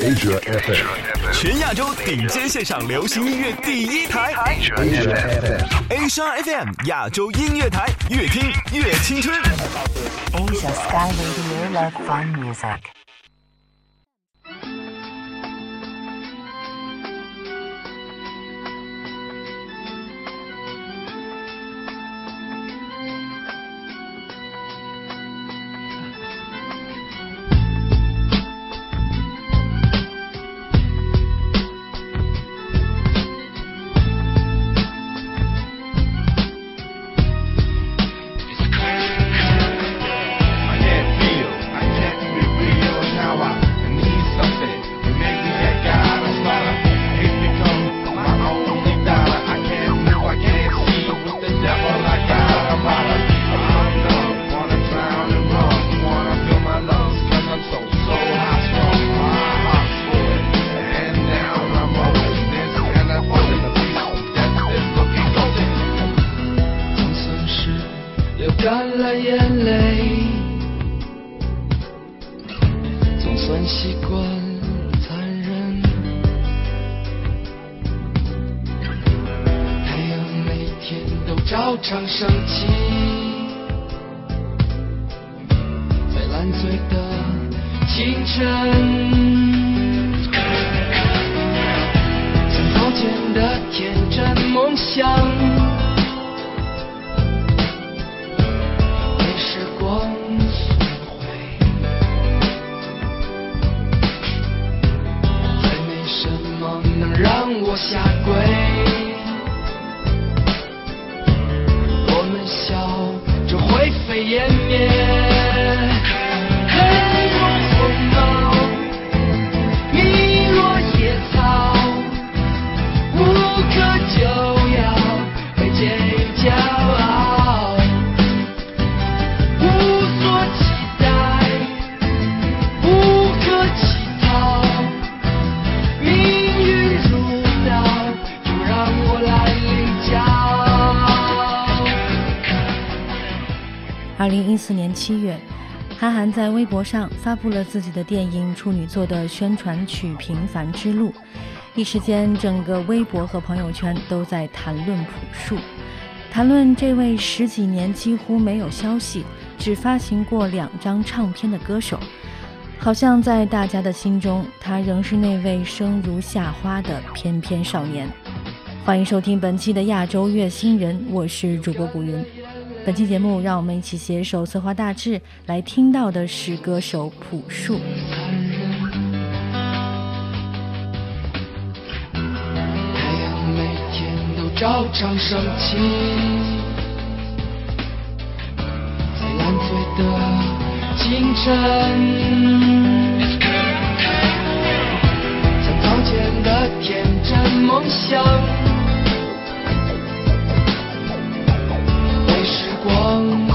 Asia FM，全亚洲顶尖线上流行音乐第一台 Asia FM，，Asia FM 亚洲音乐台，越听越青春。Asia Sky Radio Love Fun Music. 能让我下跪。我们笑着灰飞烟灭，七月，韩寒在微博上发布了自己的电影处女作的宣传曲《平凡之路》，一时间，整个微博和朋友圈都在谈论朴树，谈论这位十几年几乎没有消息、只发行过两张唱片的歌手，好像在大家的心中，他仍是那位生如夏花的翩翩少年。欢迎收听本期的亚洲乐新人，我是主播古云。本期节目，让我们一起携手策划大志，来听到的是歌手朴树。太阳每天都照常升起，在烂醉的清晨，像早前的天真梦想，时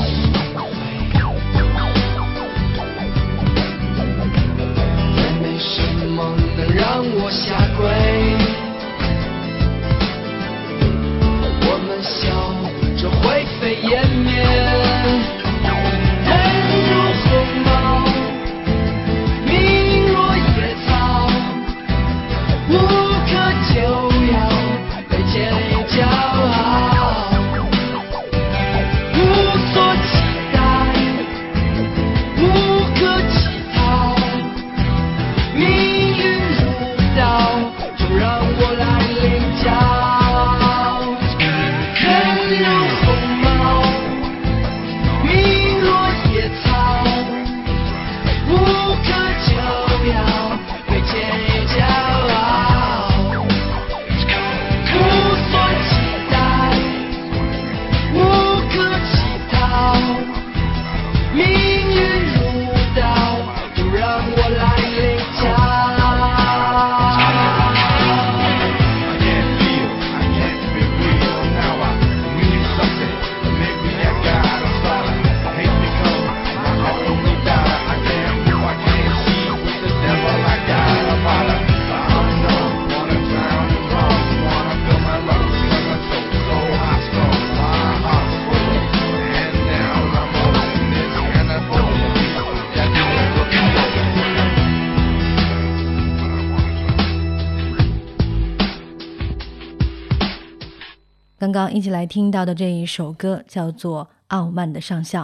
刚一起来听到的这一首歌叫做《傲慢的上校》。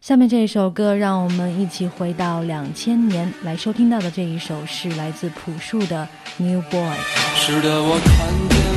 下面这一首歌，让我们一起回到两千年来收听到的这一首是来自朴树的《New Boy》。是的，我看见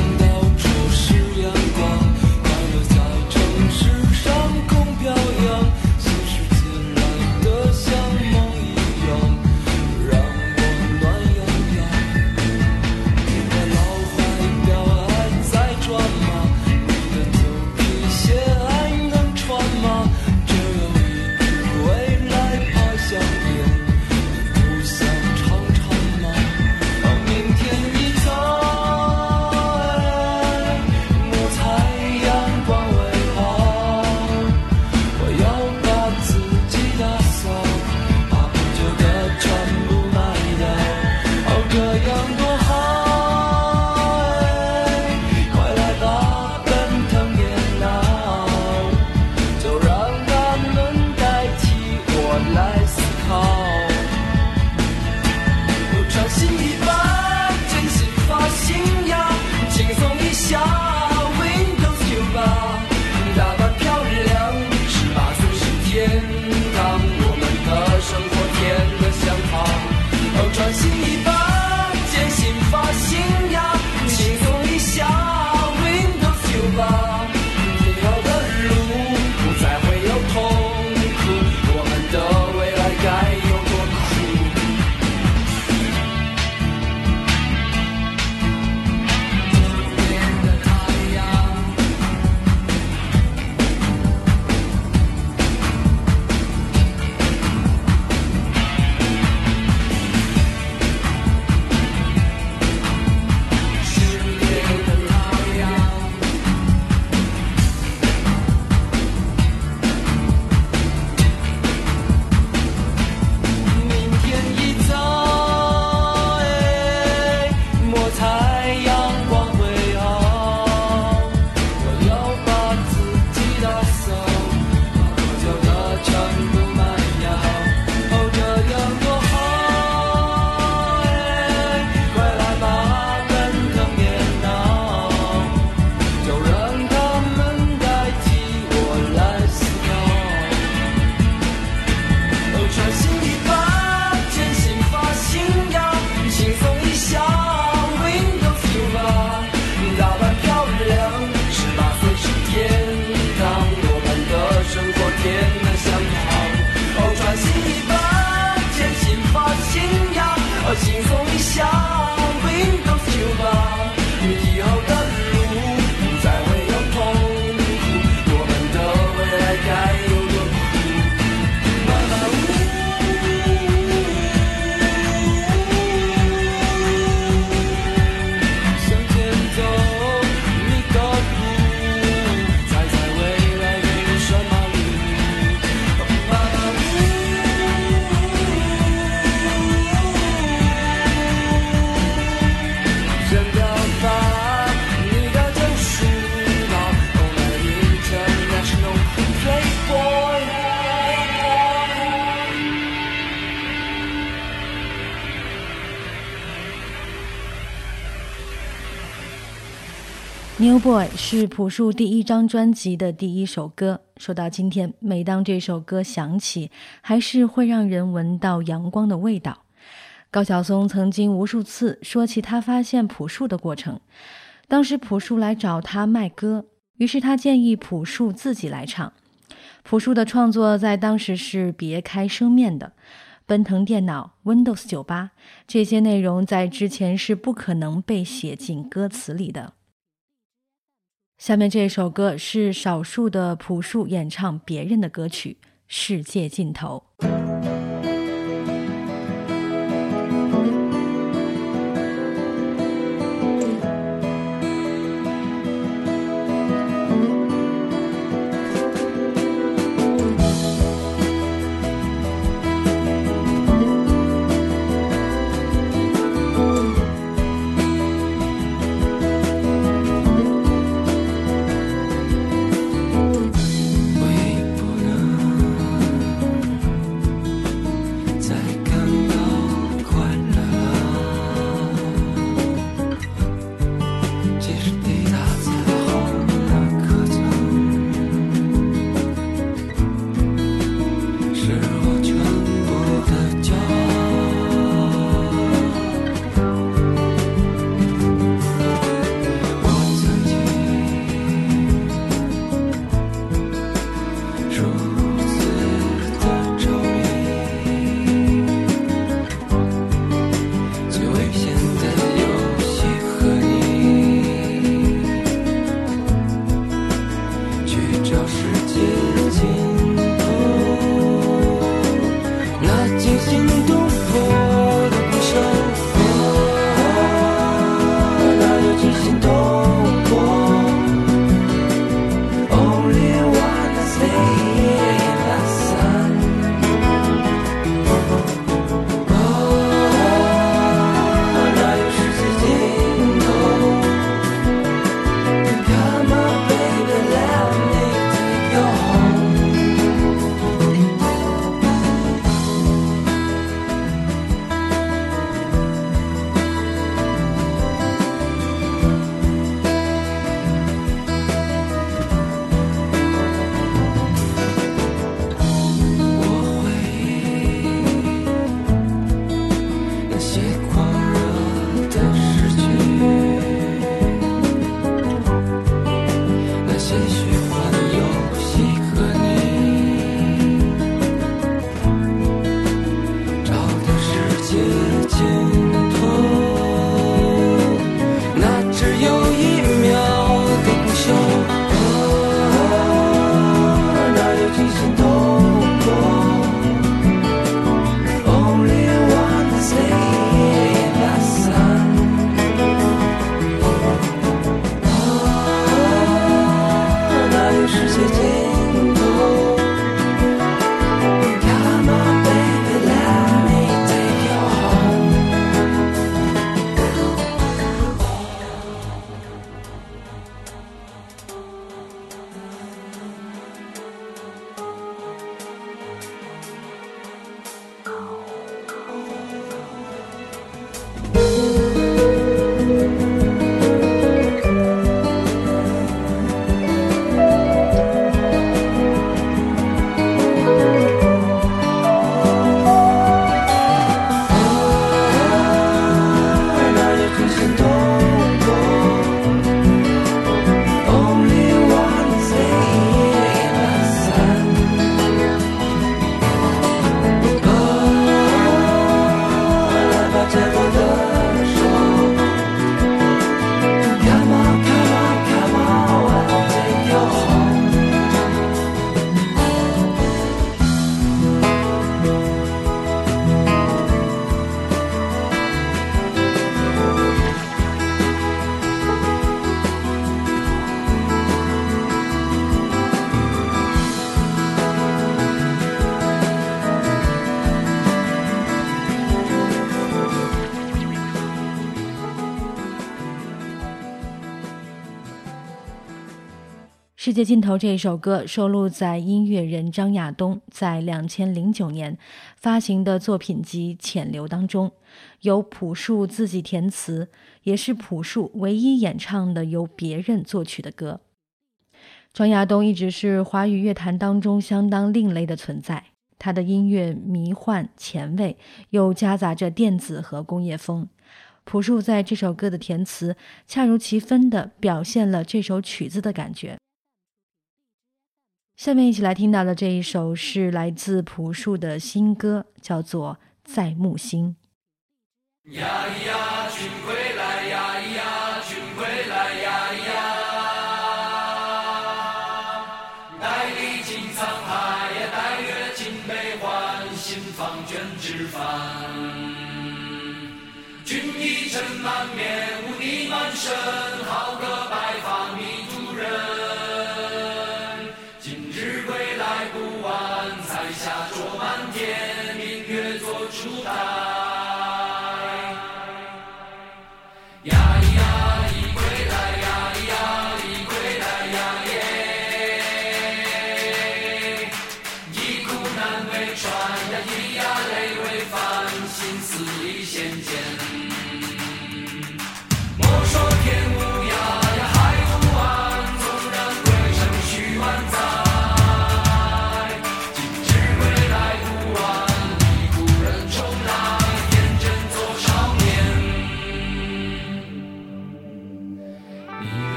New Boy 是朴树第一张专辑的第一首歌。说到今天，每当这首歌响起，还是会让人闻到阳光的味道。高晓松曾经无数次说起他发现朴树的过程。当时朴树来找他卖歌，于是他建议朴树自己来唱。朴树的创作在当时是别开生面的，奔腾电脑、Windows 九八这些内容在之前是不可能被写进歌词里的。下面这首歌是少数的朴树演唱别人的歌曲《世界尽头》。世界尽头》这首歌收录在音乐人张亚东在两千零九年发行的作品集《浅流》当中，由朴树自己填词，也是朴树唯一演唱的由别人作曲的歌。张亚东一直是华语乐坛当中相当另类的存在，他的音乐迷幻前卫，又夹杂着电子和工业风。朴树在这首歌的填词，恰如其分地表现了这首曲子的感觉。下面一起来听到的这一首是来自朴树的新歌，叫做《在木星》。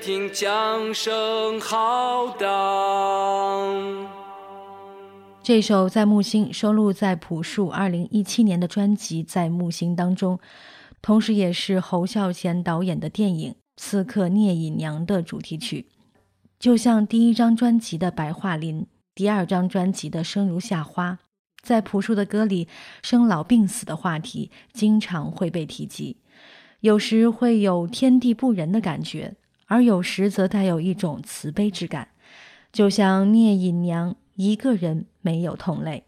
听江声浩荡？这首《在木星》收录在朴树2017年的专辑《在木星》当中，同时也是侯孝贤导演的电影《刺客聂隐娘》的主题曲。就像第一张专辑的《白桦林》，第二张专辑的《生如夏花》，在朴树的歌里，生老病死的话题经常会被提及，有时会有天地不仁的感觉，而有时则带有一种慈悲之感，就像聂隐娘一个人没有同类。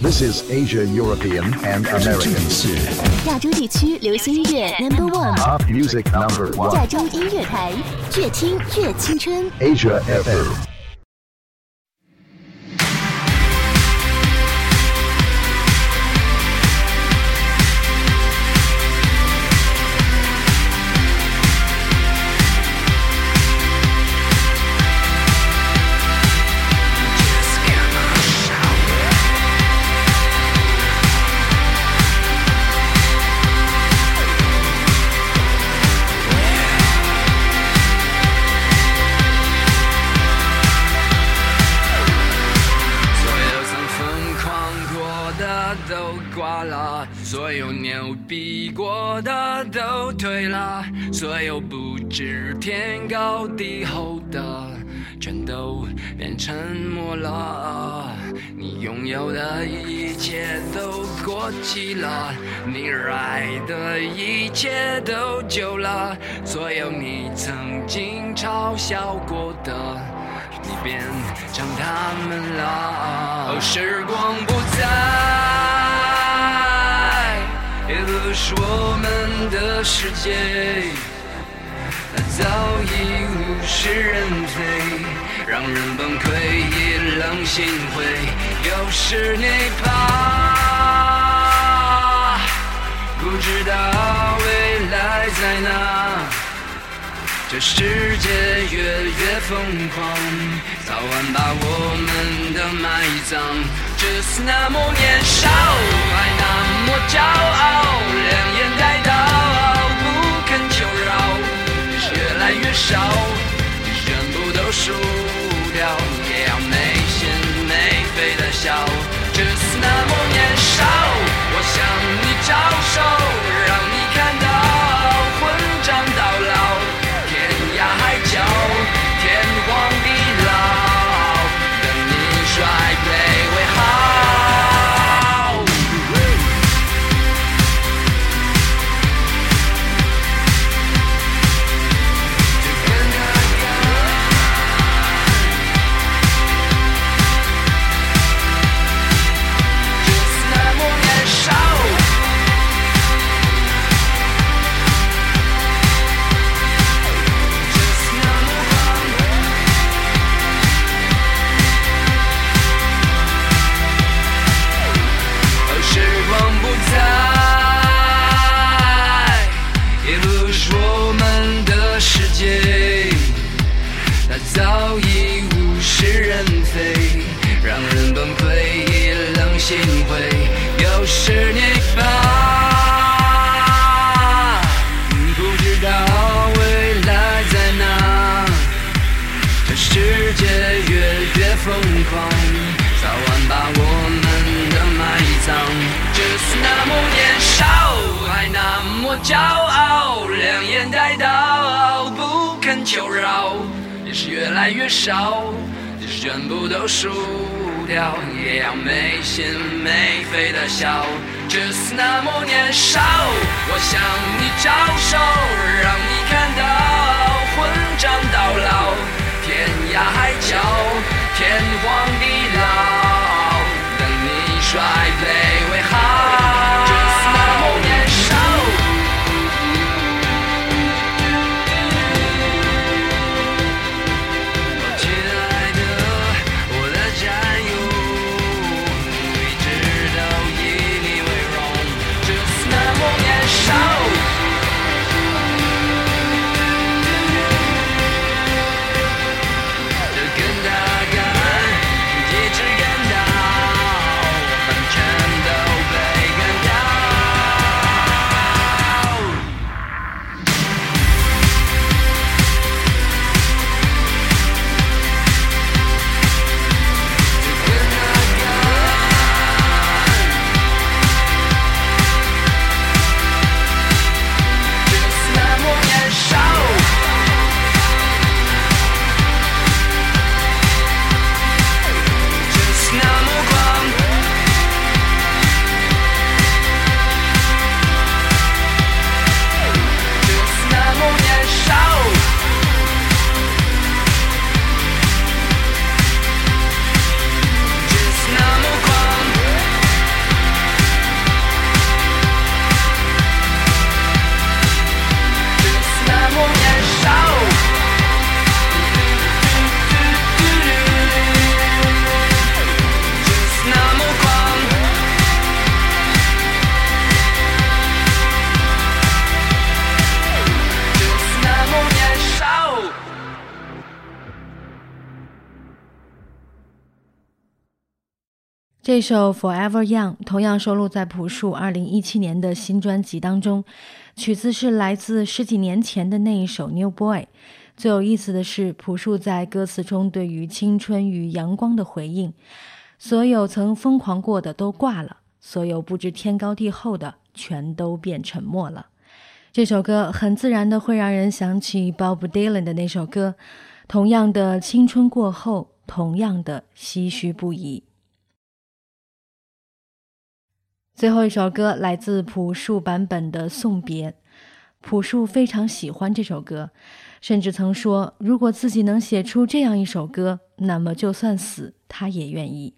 This is Asia, European, and American. 亚洲地区流行音乐 Number music number 亚 one. 洲音乐台，越听越青春。Asia FM. 沉默了。你拥有的一切都过期了，你热爱的一切都旧了，所有你曾经嘲笑过的。你变成他们了。哦，时光不再，也不是我们的世界，早已物是人非，让人崩溃，意冷心灰。又是你怕，不知道未来在哪。这世界越越疯狂，早晚把我们的埋葬。只是那么年少，还那么骄傲，两眼带刀，来越少，全部都输掉，也要没心没肺的笑。只是那么年少，我向你招手，越来越少，全部都输掉，也要没心没肺的笑。只是那么年少，我向你招手，让你看到混账到老。天涯海角，天荒地老，等你衰退这首《Forever Young》同样收录在朴树2017年的新专辑当中，曲子是来自十几年前的那一首《New Boy》。最有意思的是，朴树在歌词中对于青春与阳光的回应：所有曾疯狂过的都挂了，所有不知天高地厚的全都变沉默了。这首歌很自然的会让人想起 Bob Dylan 的那首歌，同样的青春过后，同样的唏嘘不已。最后一首歌来自朴树版本的《送别》，朴树非常喜欢这首歌，甚至曾说，如果自己能写出这样一首歌，那么就算死，他也愿意。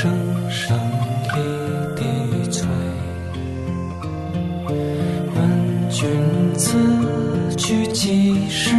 声声滴滴催。问君此去几时